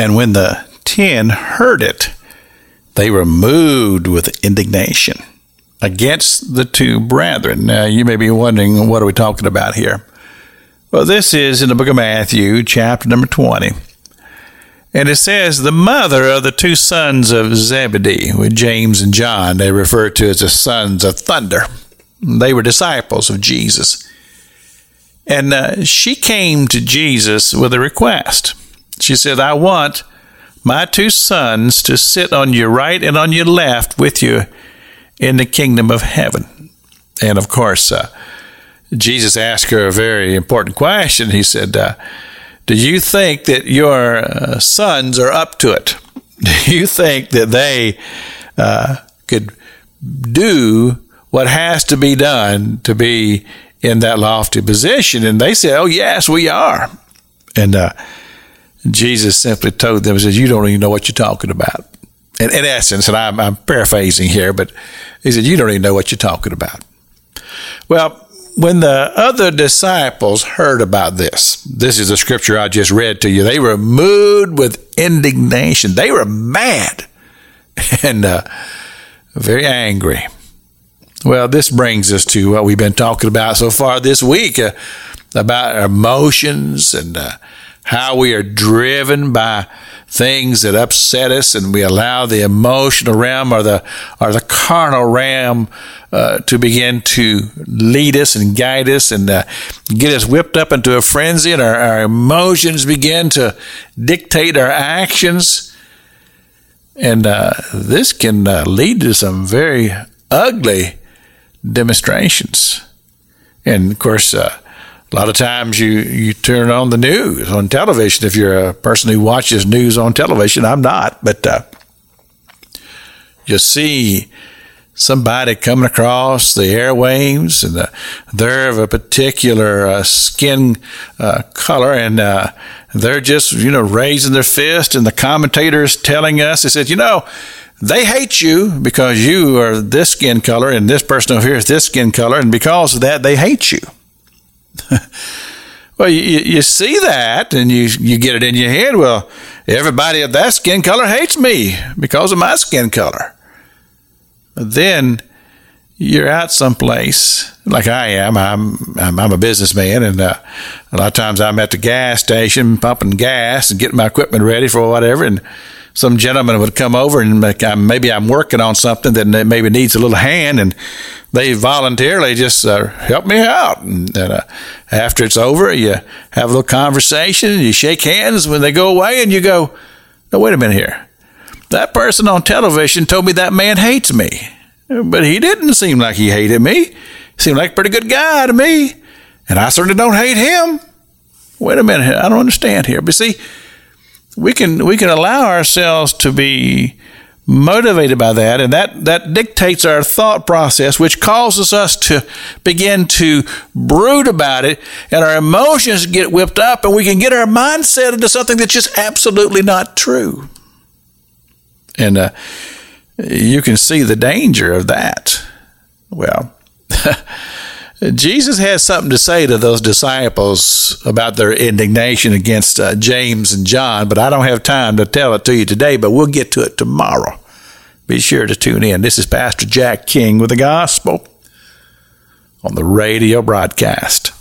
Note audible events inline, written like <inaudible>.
And when the ten heard it, they were moved with indignation against the two brethren. Now, you may be wondering, what are we talking about here? Well, this is in the book of Matthew, chapter number 20. And it says, the mother of the two sons of Zebedee, with James and John, they refer to as the sons of thunder. They were disciples of Jesus. And uh, she came to Jesus with a request. She said, I want my two sons to sit on your right and on your left with you in the kingdom of heaven. And of course, uh, Jesus asked her a very important question. He said, uh, Do you think that your uh, sons are up to it? <laughs> Do you think that they uh, could do what has to be done to be in that lofty position? And they said, Oh, yes, we are. And uh, Jesus simply told them, he says, You don't even know what you're talking about. In, in essence, and I'm, I'm paraphrasing here, but he said, You don't even know what you're talking about. Well, when the other disciples heard about this, this is the scripture I just read to you, they were moved with indignation. They were mad <laughs> and uh, very angry. Well, this brings us to what we've been talking about so far this week uh, about emotions and uh, how we are driven by things that upset us, and we allow the emotional realm or the or the carnal realm uh, to begin to lead us and guide us and uh, get us whipped up into a frenzy, and our, our emotions begin to dictate our actions. And uh, this can uh, lead to some very ugly demonstrations. And of course, uh, a lot of times you, you turn on the news on television. If you're a person who watches news on television, I'm not, but uh, you see somebody coming across the airwaves and uh, they're of a particular uh, skin uh, color and uh, they're just, you know, raising their fist and the commentators telling us, they said, you know, they hate you because you are this skin color and this person over here is this skin color. And because of that, they hate you. <laughs> well, you, you see that and you, you get it in your head. Well, everybody of that skin color hates me because of my skin color. But then you're out someplace like I am. I'm I'm, I'm a businessman, and uh, a lot of times I'm at the gas station pumping gas and getting my equipment ready for whatever, and some gentleman would come over and maybe I'm working on something that maybe needs a little hand, and they voluntarily just uh, help me out. And uh, after it's over, you have a little conversation, you shake hands when they go away, and you go, "No, wait a minute here. That person on television told me that man hates me, but he didn't seem like he hated me. Seemed like a pretty good guy to me, and I certainly don't hate him." Wait a minute, I don't understand here. But see, we can we can allow ourselves to be motivated by that and that that dictates our thought process which causes us to begin to brood about it and our emotions get whipped up and we can get our mindset into something that's just absolutely not true and uh, you can see the danger of that well Jesus has something to say to those disciples about their indignation against uh, James and John, but I don't have time to tell it to you today, but we'll get to it tomorrow. Be sure to tune in. This is Pastor Jack King with the gospel on the radio broadcast.